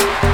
Thank you.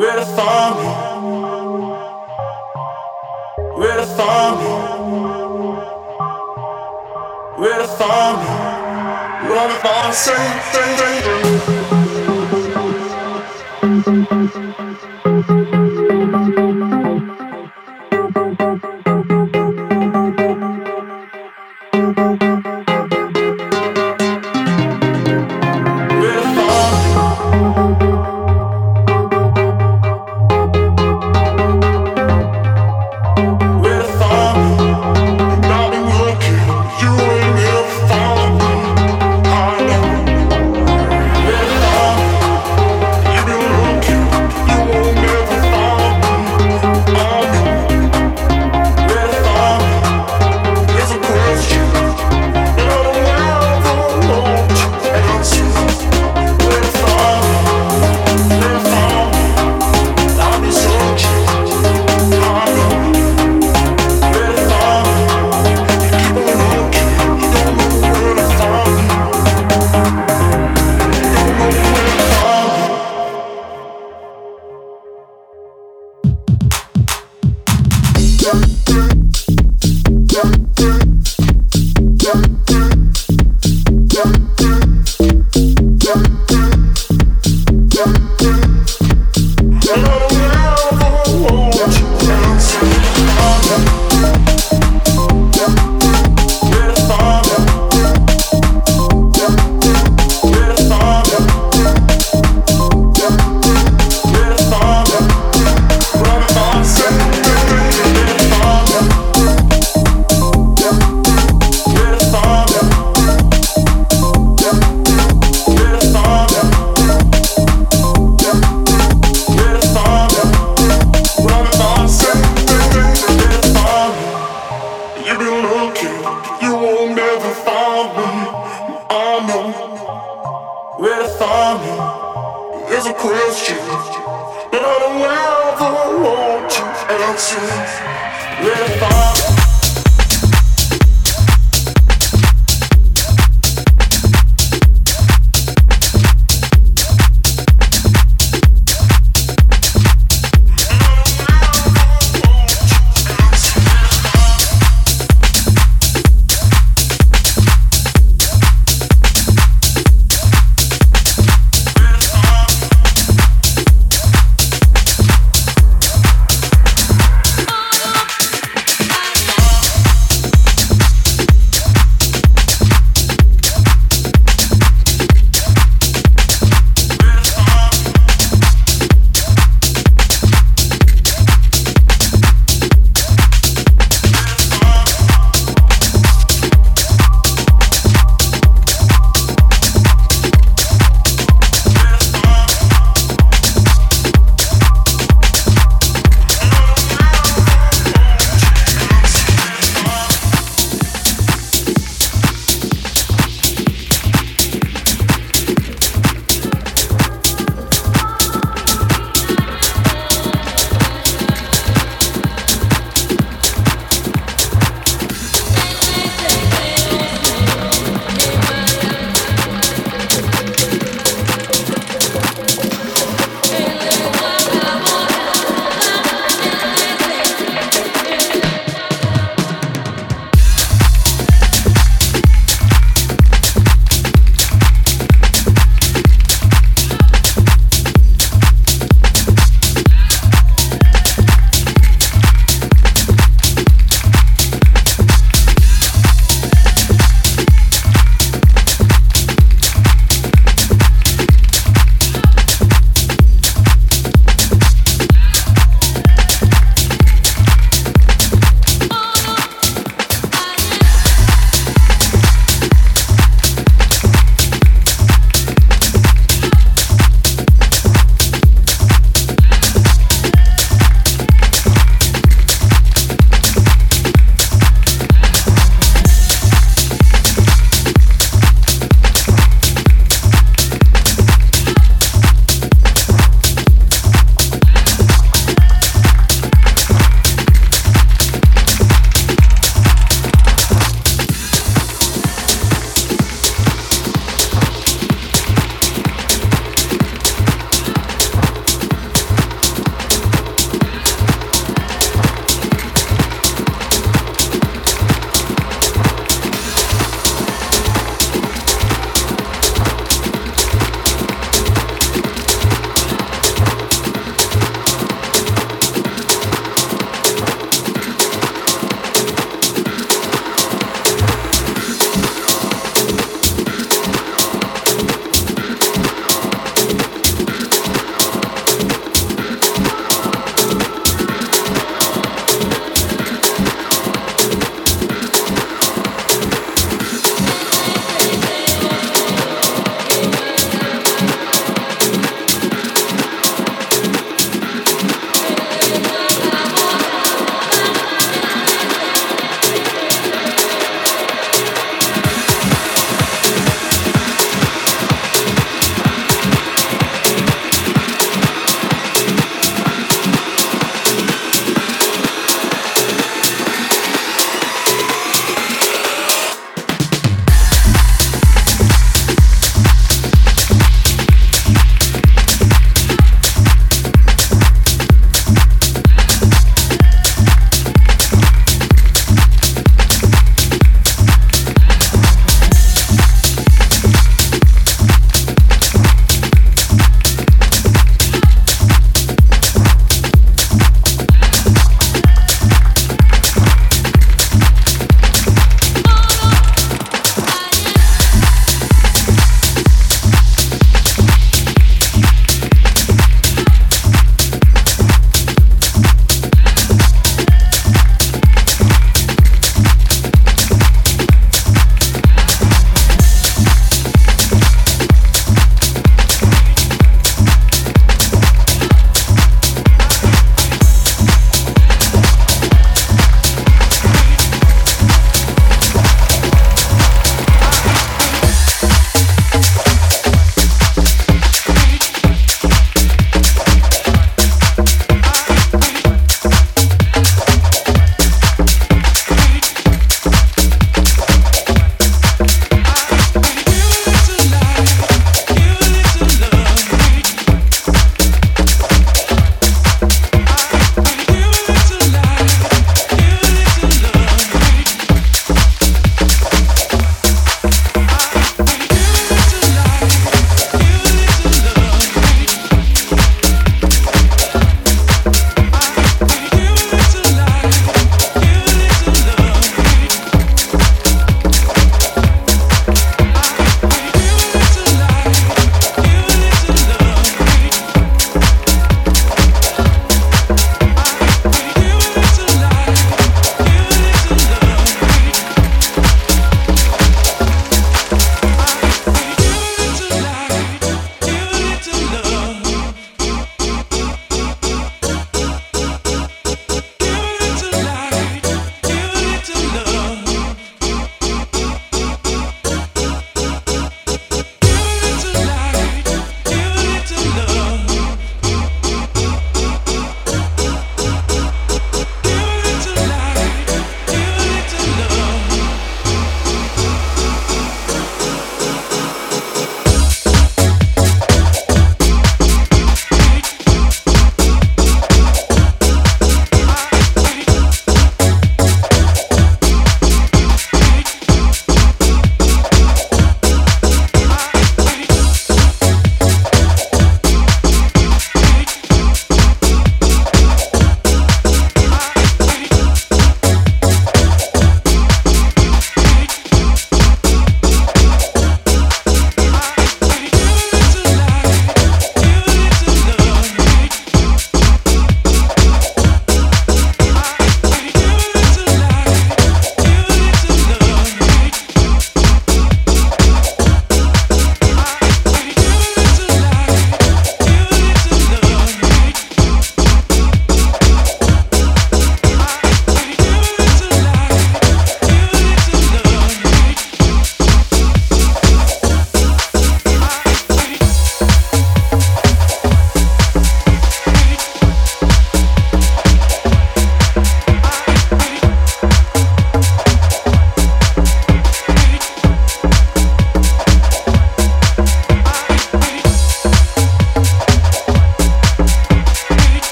Where to find me? Where to find me? Where to find me? Run if I